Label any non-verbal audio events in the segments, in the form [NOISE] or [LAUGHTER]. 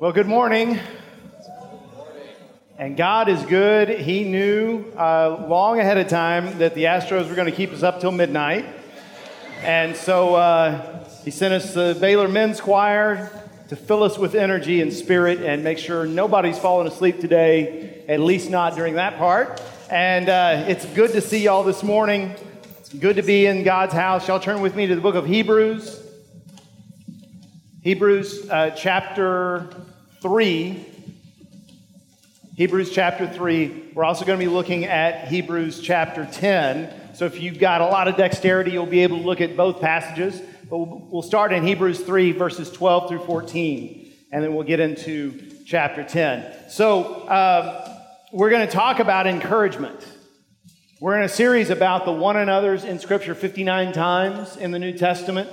Well, good morning. And God is good. He knew uh, long ahead of time that the Astros were going to keep us up till midnight. And so uh, He sent us the Baylor men's choir to fill us with energy and spirit and make sure nobody's falling asleep today, at least not during that part. And uh, it's good to see y'all this morning. It's good to be in God's house. Y'all turn with me to the book of Hebrews. Hebrews uh, chapter 3. Hebrews chapter 3. We're also going to be looking at Hebrews chapter 10. So if you've got a lot of dexterity, you'll be able to look at both passages. But we'll start in Hebrews 3, verses 12 through 14, and then we'll get into chapter 10. So um, we're going to talk about encouragement. We're in a series about the one another's in Scripture 59 times in the New Testament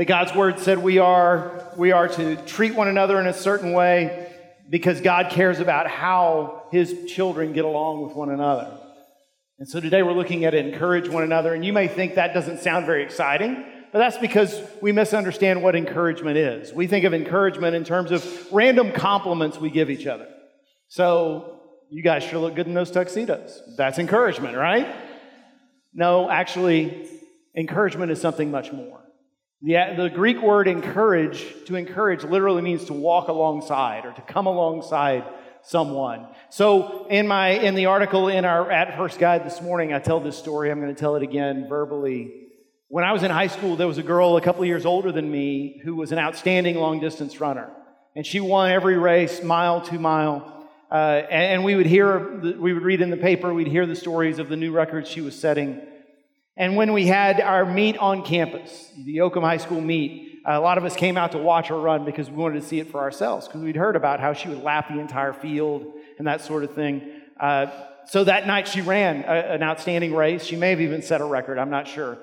that God's word said we are, we are to treat one another in a certain way because God cares about how his children get along with one another. And so today we're looking at encourage one another, and you may think that doesn't sound very exciting, but that's because we misunderstand what encouragement is. We think of encouragement in terms of random compliments we give each other. So, you guys sure look good in those tuxedos. That's encouragement, right? No, actually, encouragement is something much more. The, the Greek word encourage, to encourage, literally means to walk alongside or to come alongside someone. So in my in the article in our at first guide this morning, I tell this story. I'm going to tell it again verbally. When I was in high school, there was a girl a couple of years older than me who was an outstanding long distance runner, and she won every race, mile to mile. Uh, and, and we would hear, we would read in the paper, we'd hear the stories of the new records she was setting. And when we had our meet on campus, the Oakham High School meet, a lot of us came out to watch her run because we wanted to see it for ourselves, because we'd heard about how she would lap the entire field and that sort of thing. Uh, so that night she ran a, an outstanding race. She may have even set a record, I'm not sure.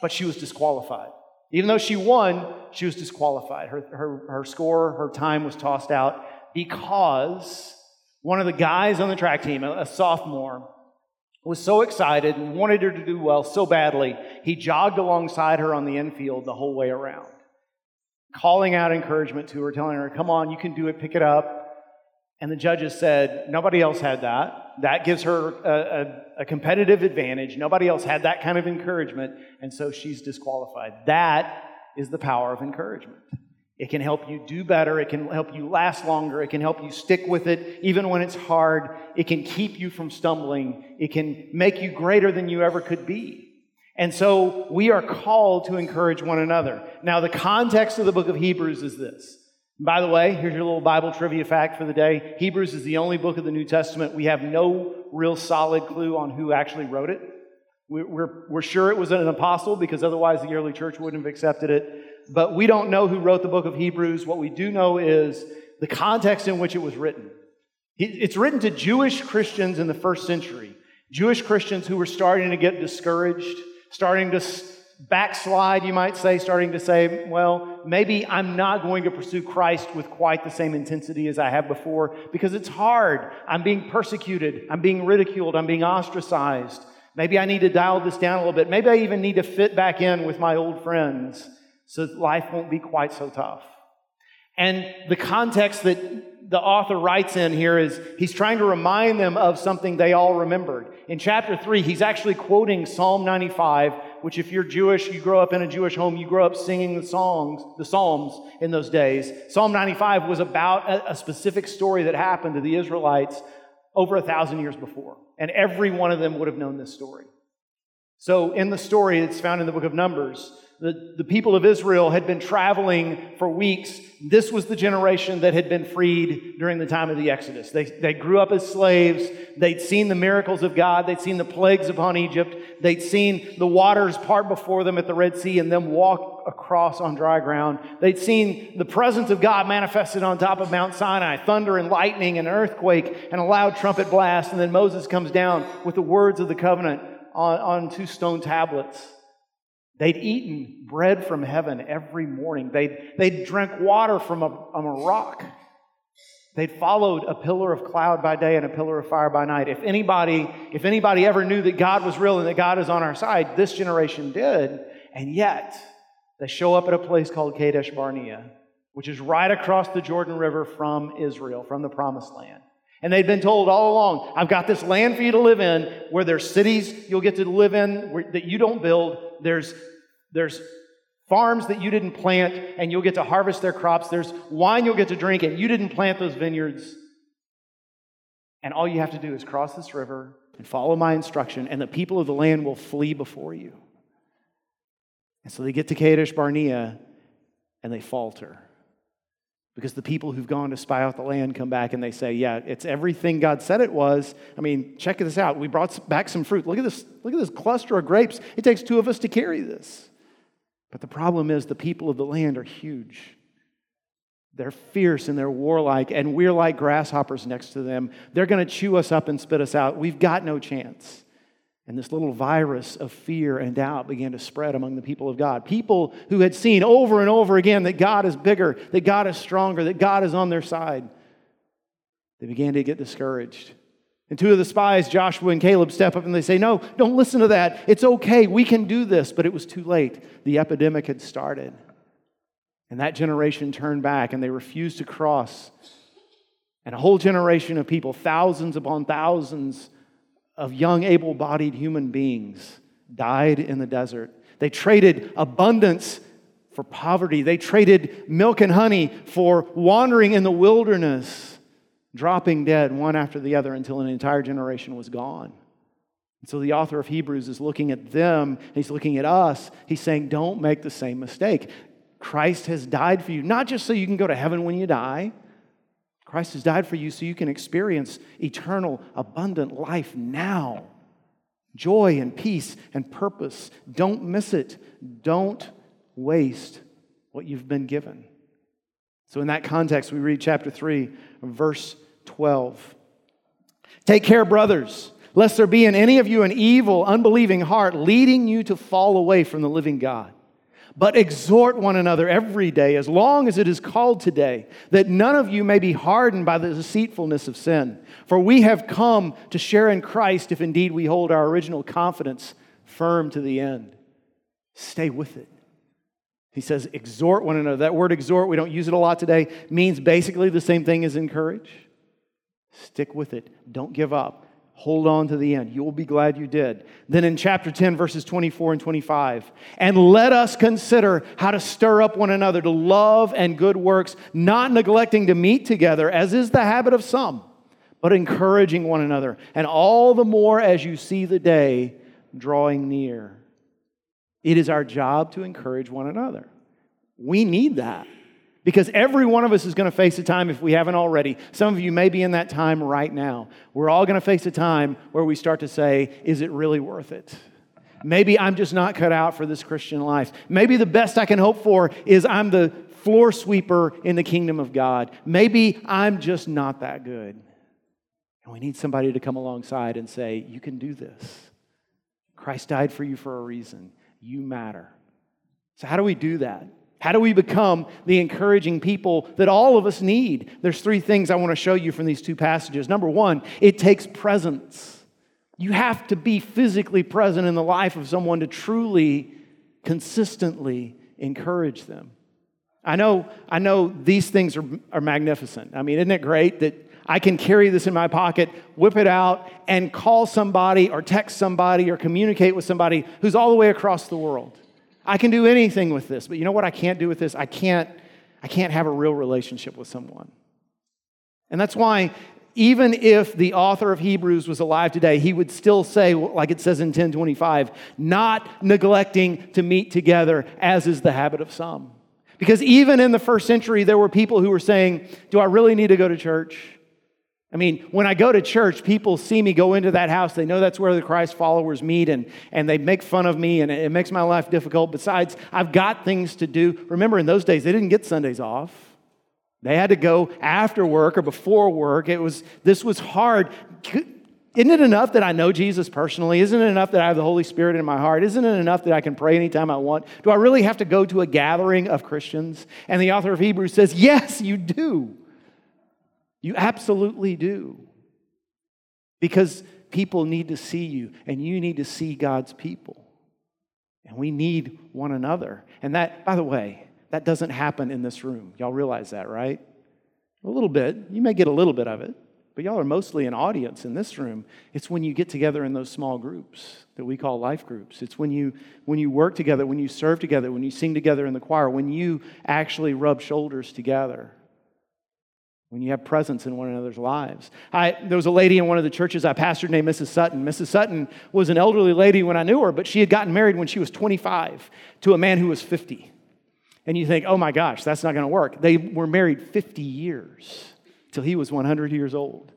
But she was disqualified. Even though she won, she was disqualified. Her, her, her score, her time was tossed out because one of the guys on the track team, a, a sophomore, was so excited and wanted her to do well so badly, he jogged alongside her on the infield the whole way around, calling out encouragement to her, telling her, Come on, you can do it, pick it up. And the judges said, Nobody else had that. That gives her a, a, a competitive advantage. Nobody else had that kind of encouragement, and so she's disqualified. That is the power of encouragement. It can help you do better. It can help you last longer. It can help you stick with it even when it's hard. It can keep you from stumbling. It can make you greater than you ever could be. And so we are called to encourage one another. Now, the context of the book of Hebrews is this. By the way, here's your little Bible trivia fact for the day. Hebrews is the only book of the New Testament we have no real solid clue on who actually wrote it. We're, we're, sure it was an apostle because otherwise the early church wouldn't have accepted it but we don't know who wrote the book of Hebrews. What we do know is the context in which it was written. It's written to Jewish Christians in the first century, Jewish Christians who were starting to get discouraged, starting to backslide, you might say, starting to say, well, maybe I'm not going to pursue Christ with quite the same intensity as I have before because it's hard. I'm being persecuted, I'm being ridiculed, I'm being ostracized. Maybe I need to dial this down a little bit. Maybe I even need to fit back in with my old friends so life won't be quite so tough. And the context that the author writes in here is he's trying to remind them of something they all remembered. In chapter 3, he's actually quoting Psalm 95, which if you're Jewish, you grow up in a Jewish home, you grow up singing the songs, the Psalms in those days. Psalm 95 was about a, a specific story that happened to the Israelites over a thousand years before. And every one of them would have known this story. So in the story, it's found in the book of Numbers, the, the people of Israel had been traveling for weeks. This was the generation that had been freed during the time of the Exodus. They, they grew up as slaves. They'd seen the miracles of God. They'd seen the plagues upon Egypt. They'd seen the waters part before them at the Red Sea and them walk across on dry ground. They'd seen the presence of God manifested on top of Mount Sinai, thunder and lightning and earthquake and a loud trumpet blast. And then Moses comes down with the words of the covenant on, on two stone tablets. They'd eaten bread from heaven every morning. They'd, they'd drank water from a, from a rock. They'd followed a pillar of cloud by day and a pillar of fire by night. If anybody, if anybody ever knew that God was real and that God is on our side, this generation did. And yet, they show up at a place called Kadesh Barnea. which is right across the Jordan River from Israel, from the promised land. And they'd been told all along, I've got this land for you to live in where there's cities you'll get to live in where, that you don't build. There's, there's farms that you didn't plant and you'll get to harvest their crops. There's wine you'll get to drink and you didn't plant those vineyards. And all you have to do is cross this river and follow my instruction, and the people of the land will flee before you. And so they get to Kadesh Barnea and they falter. Because the people who've gone to spy out the land come back and they say, Yeah, it's everything God said it was. I mean, check this out. We brought back some fruit. Look at this, look at this cluster of grapes. It takes two of us to carry this. But the problem is the people of the land are huge. They're fierce and they're warlike, and we're like grasshoppers next to them. They're going to chew us up and spit us out. We've got no chance. And this little virus of fear and doubt began to spread among the people of God. People who had seen over and over again that God is bigger, that God is stronger, that God is on their side. They began to get discouraged. And two of the spies, Joshua and Caleb, step up and they say, No, don't listen to that. It's okay. We can do this. But it was too late. The epidemic had started. And that generation turned back and they refused to cross. And a whole generation of people, thousands upon thousands, of young, able bodied human beings died in the desert. They traded abundance for poverty, they traded milk and honey for wandering in the wilderness, dropping dead one after the other until an entire generation was gone. And so the author of Hebrews is looking at them, he's looking at us. He's saying, Don't make the same mistake. Christ has died for you, not just so you can go to heaven when you die, Christ has died for you so you can experience eternal, abundant life now. Joy and peace and purpose. Don't miss it. Don't waste what you've been given. So, in that context, we read chapter 3, verse 12. Take care, brothers, lest there be in any of you an evil, unbelieving heart leading you to fall away from the living God. But exhort one another every day, as long as it is called today, that none of you may be hardened by the deceitfulness of sin. For we have come to share in Christ if indeed we hold our original confidence firm to the end. Stay with it. He says, exhort one another. That word exhort, we don't use it a lot today, means basically the same thing as encourage. Stick with it. Don't give up. Hold on to the end. You will be glad you did. Then in chapter 10, verses 24 and 25, and let us consider how to stir up one another to love and good works, not neglecting to meet together, as is the habit of some, but encouraging one another, and all the more as you see the day drawing near. It is our job to encourage one another. We need that. Because every one of us is going to face a time, if we haven't already, some of you may be in that time right now. We're all going to face a time where we start to say, is it really worth it? Maybe I'm just not cut out for this Christian life. Maybe the best I can hope for is I'm the floor sweeper in the kingdom of God. Maybe I'm just not that good. And we need somebody to come alongside and say, You can do this. Christ died for you for a reason. You matter. So, how do we do that? How do we become the encouraging people that all of us need? There's three things I want to show you from these two passages. Number one, it takes presence. You have to be physically present in the life of someone to truly, consistently encourage them. I know, I know these things are, are magnificent. I mean, isn't it great that I can carry this in my pocket, whip it out, and call somebody or text somebody or communicate with somebody who's all the way across the world? I can do anything with this, but you know what I can't do with this? I can't, I can't have a real relationship with someone. And that's why, even if the author of Hebrews was alive today, he would still say, like it says in 1025, not neglecting to meet together, as is the habit of some. Because even in the first century, there were people who were saying, Do I really need to go to church? I mean, when I go to church, people see me go into that house. They know that's where the Christ followers meet, and, and they make fun of me, and it makes my life difficult. Besides, I've got things to do. Remember, in those days, they didn't get Sundays off. They had to go after work or before work. It was, this was hard. Isn't it enough that I know Jesus personally? Isn't it enough that I have the Holy Spirit in my heart? Isn't it enough that I can pray anytime I want? Do I really have to go to a gathering of Christians? And the author of Hebrews says, Yes, you do. You absolutely do. Because people need to see you, and you need to see God's people. And we need one another. And that, by the way, That doesn't happen in this room. Y'all realize that, right? A little bit. You may get a little bit of it, but y'all are mostly an audience in this room. It's when you get together in those small groups that we call life groups. It's when you when you work together, when you serve together, when you sing together in the choir, when you actually rub shoulders together when you have presence in one another's lives. I, there was a lady in one of the churches I pastored named Mrs. Sutton. Mrs. Sutton was an elderly lady when I knew her, but she had gotten married when she was 25 to a man who was 50. And you think, oh my gosh, that's not going to work. They were married 50 years till he was 100 years old.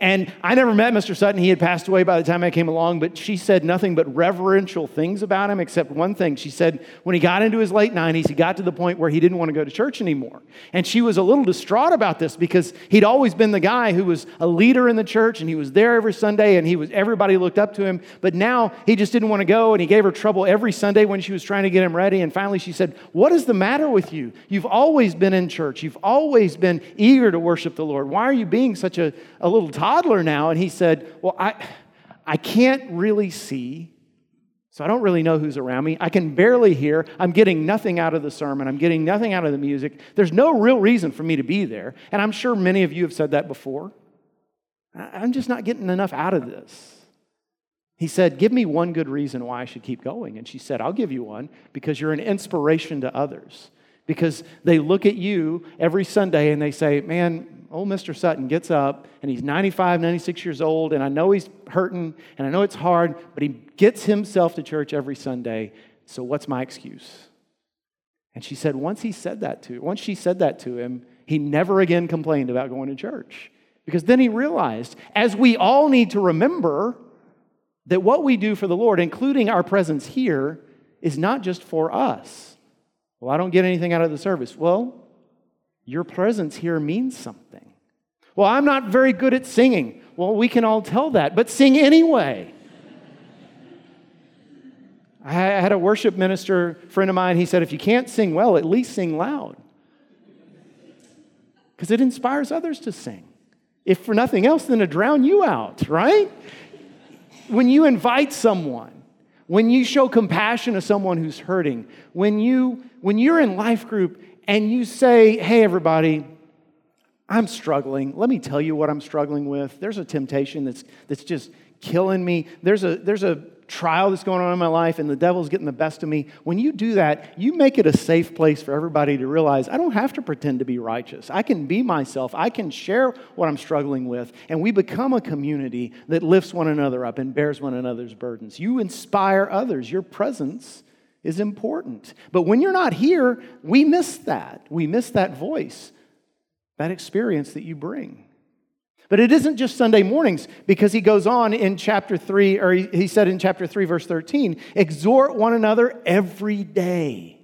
And I never met Mr. Sutton. He had passed away by the time I came along, but she said nothing but reverential things about him, except one thing. She said when he got into his late 90s, he got to the point where he didn't want to go to church anymore. And she was a little distraught about this because he'd always been the guy who was a leader in the church and he was there every Sunday and he was everybody looked up to him. But now he just didn't want to go and he gave her trouble every Sunday when she was trying to get him ready. And finally she said, What is the matter with you? You've always been in church, you've always been eager to worship the Lord. Why are you being such a, a little toddler now? And he said, Well, I, I can't really see, so I don't really know who's around me. I can barely hear. I'm getting nothing out of the sermon. I'm getting nothing out of the music. There's no real reason for me to be there. And I'm sure many of you have said that before. I'm just not getting enough out of this. He said, Give me one good reason why I should keep going. And she said, I'll give you one because you're an inspiration to others. Because they look at you every Sunday and they say, Man, old Mr. Sutton gets up and he's 95, 96 years old, and I know he's hurting and I know it's hard, but he gets himself to church every Sunday. So what's my excuse? And she said, once he said that to, once she said that to him, he never again complained about going to church. Because then he realized, as we all need to remember, that what we do for the Lord, including our presence here, is not just for us. Well, I don't get anything out of the service. Well, your presence here means something. Well, I'm not very good at singing. Well, we can all tell that, but sing anyway. I had a worship minister friend of mine, he said, if you can't sing well, at least sing loud. Because it inspires others to sing. If for nothing else, then to drown you out, right? When you invite someone, when you show compassion to someone who's hurting, when, you, when you're in life group and you say, hey, everybody, I'm struggling. Let me tell you what I'm struggling with. There's a temptation that's, that's just killing me. There's a, there's a trial that's going on in my life, and the devil's getting the best of me. When you do that, you make it a safe place for everybody to realize I don't have to pretend to be righteous. I can be myself. I can share what I'm struggling with. And we become a community that lifts one another up and bears one another's burdens. You inspire others. Your presence is important. But when you're not here, we miss that. We miss that voice, that experience that you bring. But it isn't just Sunday mornings because he goes on in chapter 3, or he said in chapter 3, verse 13, exhort one another every day.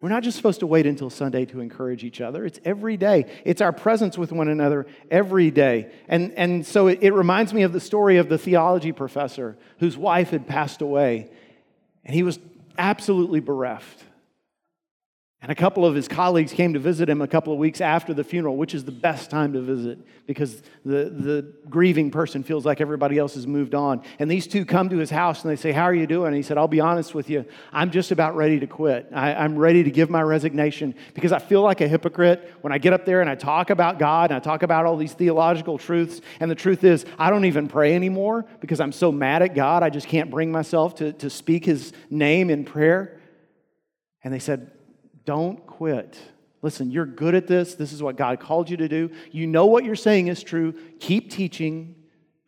We're not just supposed to wait until Sunday to encourage each other. It's every day. It's our presence with one another every day. And, and so it, it reminds me of the story of the theology professor whose wife had passed away. And he was absolutely bereft. And a couple of his colleagues came to visit him a couple of weeks after the funeral, which is the best time to visit because the, the grieving person feels like everybody else has moved on. And these two come to his house and they say, How are you doing? And he said, I'll be honest with you, I'm just about ready to quit. I, I'm ready to give my resignation because I feel like a hypocrite when I get up there and I talk about God and I talk about all these theological truths. And the truth is, I don't even pray anymore because I'm so mad at God, I just can't bring myself to, to speak his name in prayer. And they said, don't quit. Listen, you're good at this. This is what God called you to do. You know what you're saying is true. Keep teaching.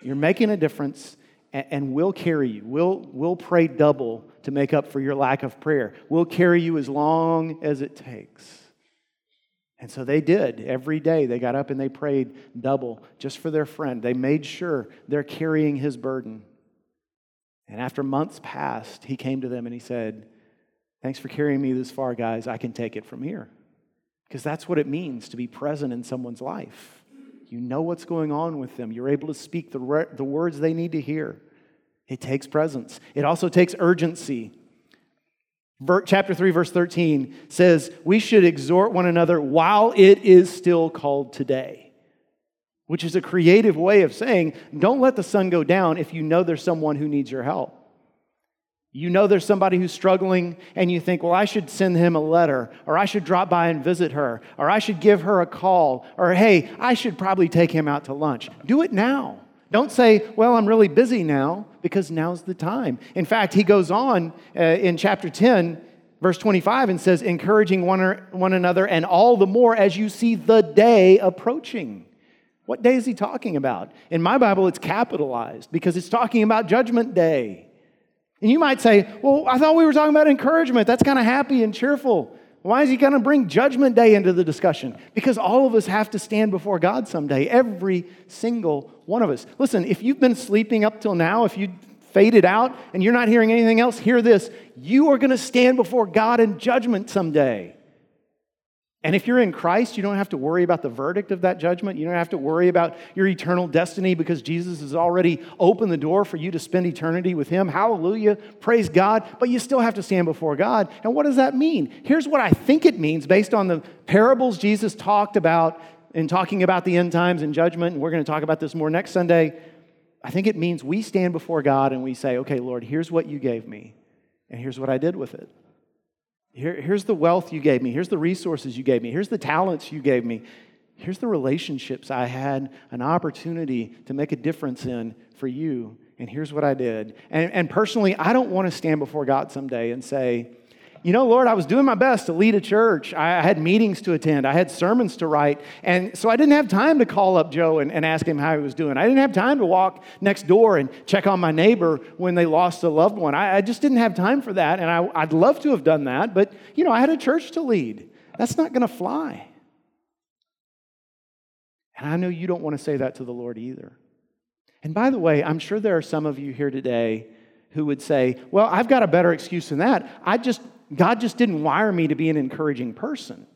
You're making a difference, and we'll carry you. We'll, we'll pray double to make up for your lack of prayer. We'll carry you as long as it takes. And so they did. Every day they got up and they prayed double just for their friend. They made sure they're carrying his burden. And after months passed, he came to them and he said, Thanks for carrying me this far, guys. I can take it from here. Because that's what it means to be present in someone's life. You know what's going on with them, you're able to speak the, re- the words they need to hear. It takes presence, it also takes urgency. Ver- chapter 3, verse 13 says, We should exhort one another while it is still called today, which is a creative way of saying, Don't let the sun go down if you know there's someone who needs your help. You know there's somebody who's struggling, and you think, well, I should send him a letter, or I should drop by and visit her, or I should give her a call, or hey, I should probably take him out to lunch. Do it now. Don't say, well, I'm really busy now, because now's the time. In fact, he goes on uh, in chapter 10, verse 25, and says, encouraging one, or, one another, and all the more as you see the day approaching. What day is he talking about? In my Bible, it's capitalized because it's talking about Judgment Day. And you might say, well, I thought we were talking about encouragement. That's kind of happy and cheerful. Why is he going to bring Judgment Day into the discussion? Because all of us have to stand before God someday, every single one of us. Listen, if you've been sleeping up till now, if you faded out and you're not hearing anything else, hear this. You are going to stand before God in judgment someday. And if you're in Christ, you don't have to worry about the verdict of that judgment. You don't have to worry about your eternal destiny because Jesus has already opened the door for you to spend eternity with Him. Hallelujah. Praise God. But you still have to stand before God. And what does that mean? Here's what I think it means based on the parables Jesus talked about in talking about the end times and judgment. And we're going to talk about this more next Sunday. I think it means we stand before God and we say, okay, Lord, here's what you gave me, and here's what I did with it. Here, here's the wealth you gave me. Here's the resources you gave me. Here's the talents you gave me. Here's the relationships I had an opportunity to make a difference in for you. And here's what I did. And, and personally, I don't want to stand before God someday and say, you know, Lord, I was doing my best to lead a church. I had meetings to attend, I had sermons to write. And so I didn't have time to call up Joe and, and, ask him how he was doing. I didn't have time to walk next door and check on my neighbor when they lost a loved one. I, I just didn't have time for that. And I, I'd love to have done that, but, you know, I had a church to lead. That's not going to fly. And I know you don't want to say that to the Lord either. And by the way, I'm sure there are some of you here today who would say, Well, I've got a better excuse than that. I just God just didn't wire me to be an encouraging person.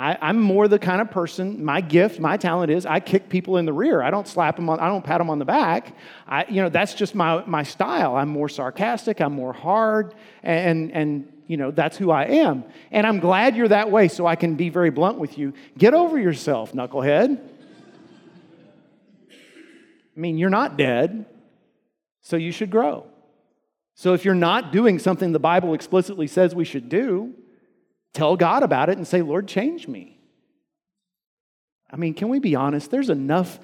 I, am more the kind of person, my gift, my talent is I kick people in the rear. I don't slap them on, I don't pat them on the back. I, you know, that's just my, my style. I'm more sarcastic, I'm more hard, and, and, you know, that's who I am. And I'm glad you're that way so I can be very blunt with you. Get over yourself, knucklehead. I mean, you're not dead, so you should grow. So if you're not doing something the Bible explicitly says we should do, tell God about it and say, Lord, change me. I mean, can we be honest? There's enough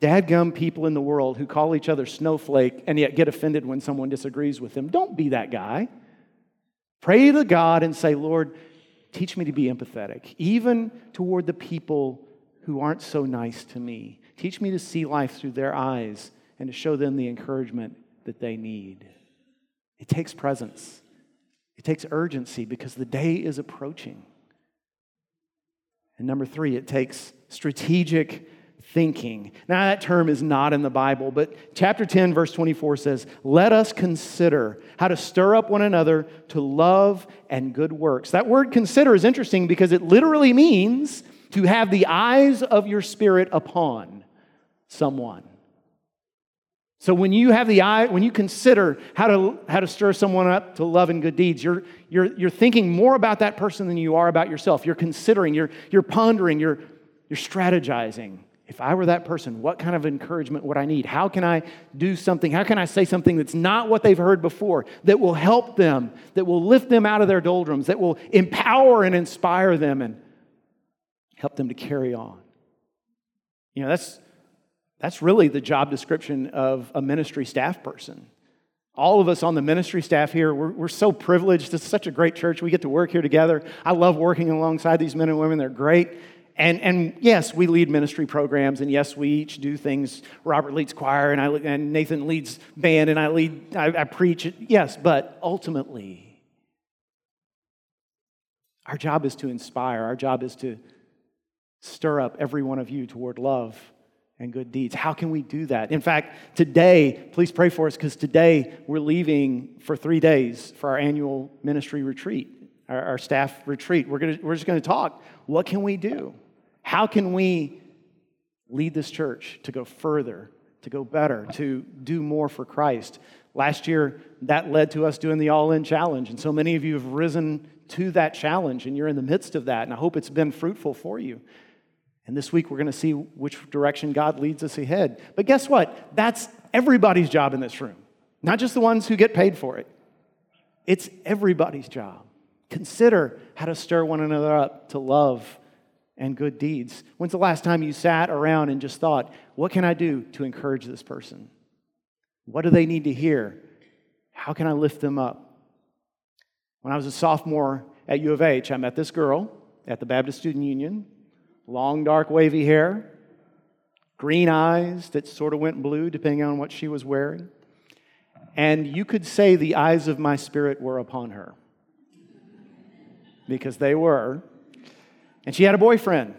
dadgum people in the world who call each other snowflake and yet get offended when someone disagrees with them. Don't be that guy. Pray to God and say, Lord, teach me to be empathetic, even toward the people who aren't so nice to me. Teach me to see life through their eyes and to show them the encouragement that they need. It takes presence, it takes urgency because the day is approaching. And number three, it takes strategic thinking. Now, that term is not in the Bible, but chapter 10, verse 24 says, Let us consider how to stir up one another to love and good works. That word consider is interesting because it literally means to have the eyes of your spirit upon someone. So when you have the eye, when you consider how to, how to stir someone up to love and good deeds, you're, you're, you're thinking more about that person than you are about yourself. You're considering, you're, you're pondering, you're, you're strategizing. If I were that person, what kind of encouragement would I need? How can I do something? How can I say something that's not what they've heard before, that will help them, that will lift them out of their doldrums, that will empower and inspire them and help them to carry on? You know, that's, that's really the job description of a ministry staff person. All of us on the ministry staff here, we're, we're so privileged. It's such a great church. We get to work here together. I love working alongside these men and women. They're great. And, and yes, we lead ministry programs, and yes, we each do things. Robert leads choir, and, I, and Nathan leads band, and I lead, I, I preach. Yes, but ultimately, our job is to inspire. Our job is to stir up every one of you toward love and good deeds. How can we do that? In fact, today, please pray for us because today we're leaving for three days for our annual ministry retreat, our, our staff retreat. We're, gonna, we're just going to talk. What can we do? How can we lead this church to go further, to go better, to do more for Christ? Last year, that led to us doing the All In Challenge. And so many of you have risen to that challenge, and you're in the midst of that. And I hope it's been fruitful for you. And this week, we're going to see which direction God leads us ahead. But guess what? That's everybody's job in this room, not just the ones who get paid for it. It's everybody's job. Consider how to stir one another up to love and good deeds. When's the last time you sat around and just thought, what can I do to encourage this person? What do they need to hear? How can I lift them up? When I was a sophomore at U of H, I met this girl at the Baptist Student Union, long, dark, wavy hair, green eyes that sort of went blue depending on what she was wearing. And you could say the eyes of my spirit were upon her because they were. And she had a boyfriend.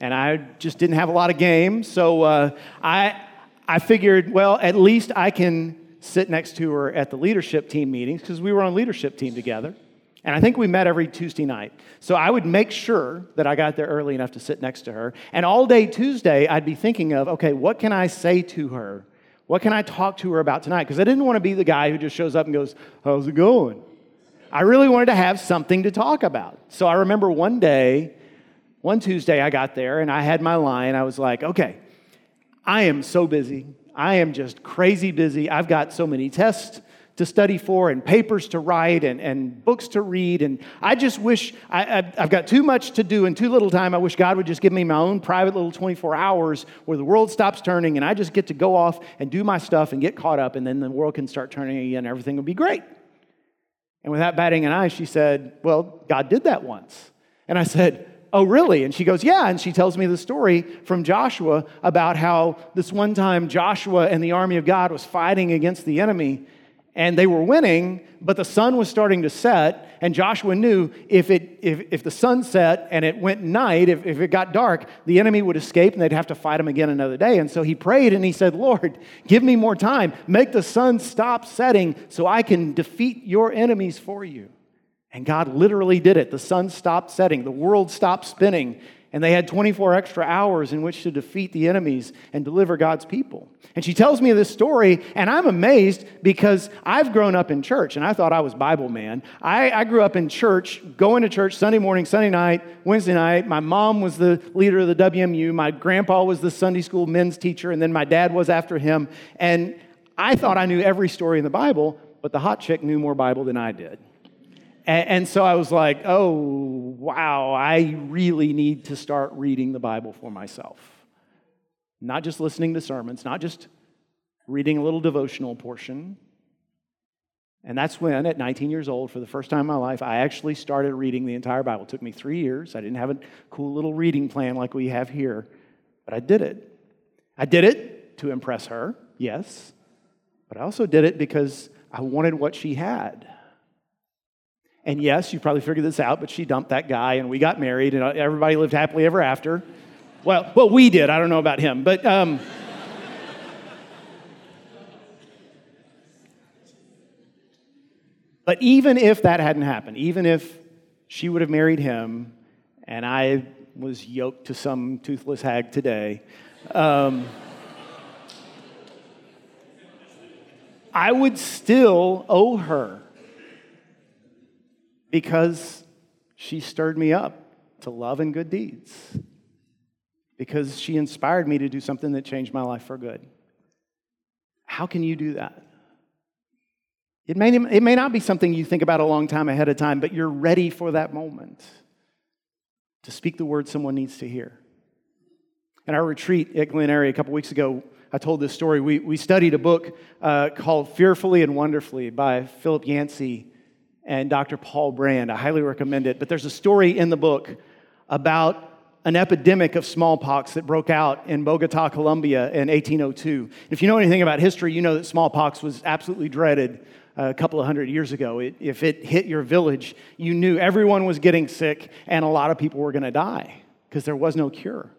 And I just didn't have a lot of game. So uh, I, I figured, well, at least I can sit next to her at the leadership team meetings because we were on leadership team together. And I think we met every Tuesday night. So I would make sure that I got there early enough to sit next to her. And all day Tuesday, I'd be thinking of, okay, what can I say to her? What can I talk to her about tonight? Because I didn't want to be the guy who just shows up and goes, How's it going? I really wanted to have something to talk about. So I remember one day, one Tuesday, I got there and I had my line. I was like, okay, I am so busy. I am just crazy busy. I've got so many tests to study for and papers to write and, and books to read. And I just wish I, I've got too much to do and too little time. I wish God would just give me my own private little 24 hours where the world stops turning and I just get to go off and do my stuff and get caught up, and then the world can start turning again everything will be great. And without batting an eye, she said, Well, God did that once. And I said, Oh, really? And she goes, Yeah. And she tells me the story from Joshua about how this one time Joshua and the army of God was fighting against the enemy and they were winning, but the sun was starting to set, and Joshua knew if, it, if, if the sun set and it went night, if, if it got dark, the enemy would escape and they'd have to fight him again another day. And so he prayed and he said, Lord, give me more time. Make the sun stop setting so I can defeat your enemies for you. And God literally did it. The sun stopped setting, the world stopped spinning, and they had 24 extra hours in which to defeat the enemies and deliver God's people. And she tells me this story, and I'm amazed because I've grown up in church, and I thought I was Bible man. I, I, grew up in church, going to church Sunday morning, Sunday night, Wednesday night. My mom was the leader of the WMU. My grandpa was the Sunday school men's teacher, and then my dad was after him. And I thought I knew every story in the Bible, but the hot chick knew more Bible than I did. And, and so I was like, oh, wow, I really need to start reading the Bible for myself. Not just listening to sermons, not just reading a little devotional portion. And that's when, at 19 years old, for the first time in my life, I actually started reading the entire Bible. It took me three years. I didn't have a cool little reading plan like we have here, but I did it. I did it to impress her, yes, but I also did it because I wanted what she had. And yes, you probably figured this out, but she dumped that guy and we got married and everybody lived happily ever after. Well, well, we did. I don't know about him, but um, but even if that hadn't happened, even if she would have married him and I was yoked to some toothless hag today, um, I would still owe her because she stirred me up to love and good deeds, because she inspired me to do something that changed my life for good. How can you do that? It may, it may not be something you think about a long time ahead of time, but you're ready for that moment to speak the word someone needs to hear. In our retreat at Glen Eyrie a couple weeks ago, I told this story. We, we studied a book uh, called Fearfully and Wonderfully by Philip Yancey and Dr. Paul Brand. I highly recommend it. But there's a story in the book about an epidemic of smallpox that broke out in Bogota, Colombia in 1802. If you know anything about history, you know that smallpox was absolutely dreaded uh, a couple of hundred years ago. It, if it hit your village, you knew everyone was getting sick and a lot of people were going to die because there was no cure.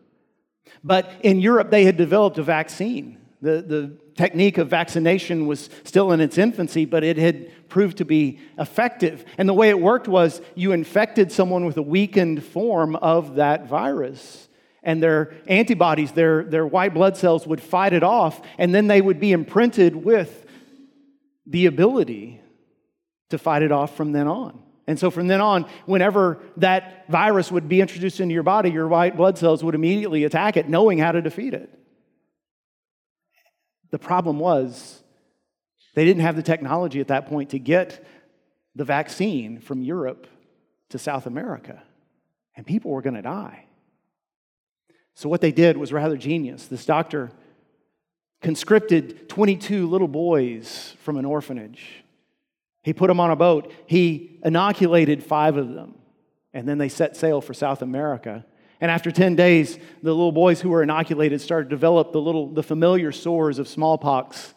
But in Europe, they had developed a vaccine. The, the technique of vaccination was still in its infancy, but it had proved to be effective. And the way it worked was you infected someone with a weakened form of that virus. And their antibodies, their, their white blood cells would fight it off, and then they would be imprinted with the ability to fight it off from then on. And so from then on, whenever that virus would be introduced into your body, your white blood cells would immediately attack it, knowing how to defeat it. The problem was they didn't have the technology at that point to get the vaccine from Europe to South America, and people were going to die. So, what they did was rather genius. This doctor conscripted 22 little boys from an orphanage. He put them on a boat. He inoculated five of them, and then they set sail for South America. And after 10 days, the little boys who were inoculated started to develop the little the familiar sores of smallpox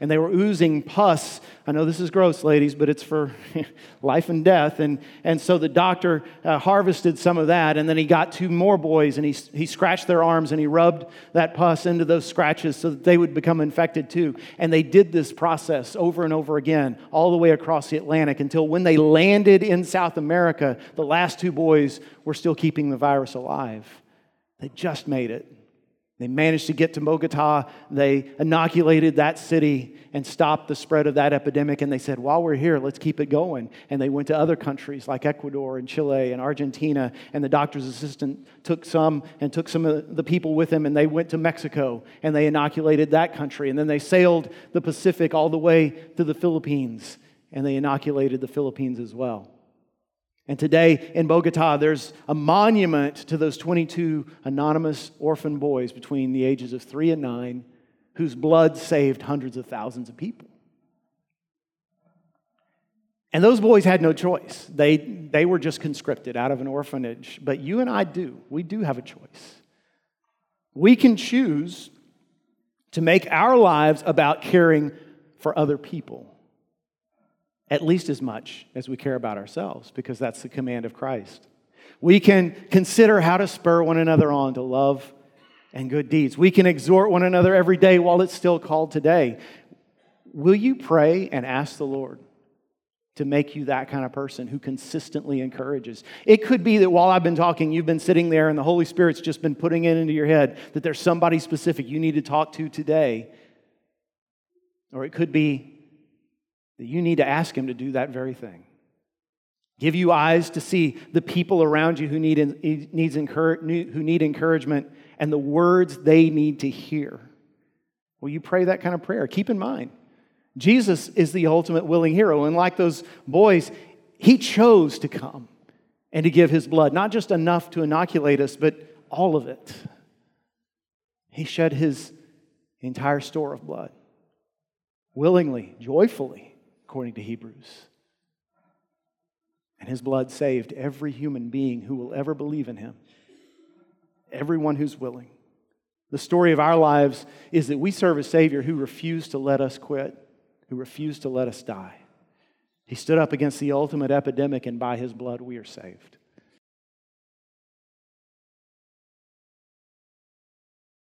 and they were oozing pus. I know this is gross, ladies, but it's for [LAUGHS] life and death. And, and so the doctor uh, harvested some of that, and then he got two more boys, and he, he scratched their arms and he rubbed that pus into those scratches so that they would become infected too. And they did this process over and over again, all the way across the Atlantic, until when they landed in South America, the last two boys were still keeping the virus alive. They just made it. They managed to get to Bogota. They inoculated that city and stopped the spread of that epidemic. And they said, while we're here, let's keep it going. And they went to other countries like Ecuador and Chile and Argentina. And the doctor's assistant took some and took some of the people with him. And they went to Mexico and they inoculated that country. And then they sailed the Pacific all the way to the Philippines and they inoculated the Philippines as well. And today in Bogota, there's a monument to those 22 anonymous orphan boys between the ages of three and nine whose blood saved hundreds of thousands of people. And those boys had no choice. They, they were just conscripted out of an orphanage. But you and I do. We do have a choice. We can choose to make our lives about caring for other people at least as much as we care about ourselves, because that's the command of Christ. We can consider how to spur one another on to love and good deeds. We can exhort one another every day while it's still called today. Will you pray and ask the Lord to make you that kind of person who consistently encourages? It could be that while I've been talking, you've been sitting there and the Holy Spirit's just been putting it into your head that there's somebody specific you need to talk to today. Or it could be that you need to ask Him to do that very thing. Give you eyes to see the people around you who need, needs who need encouragement and the words they need to hear. Will you pray that kind of prayer? Keep in mind, Jesus is the ultimate willing hero. And like those boys, he chose to come and to give his blood, not just enough to inoculate us, but all of it. He shed his entire store of blood willingly, joyfully according to Hebrews. And his blood saved every human being who will ever believe in him, everyone who's willing. The story of our lives is that we serve a Savior who refused to let us quit, who refused to let us die. He stood up against the ultimate epidemic, and by his blood we are saved.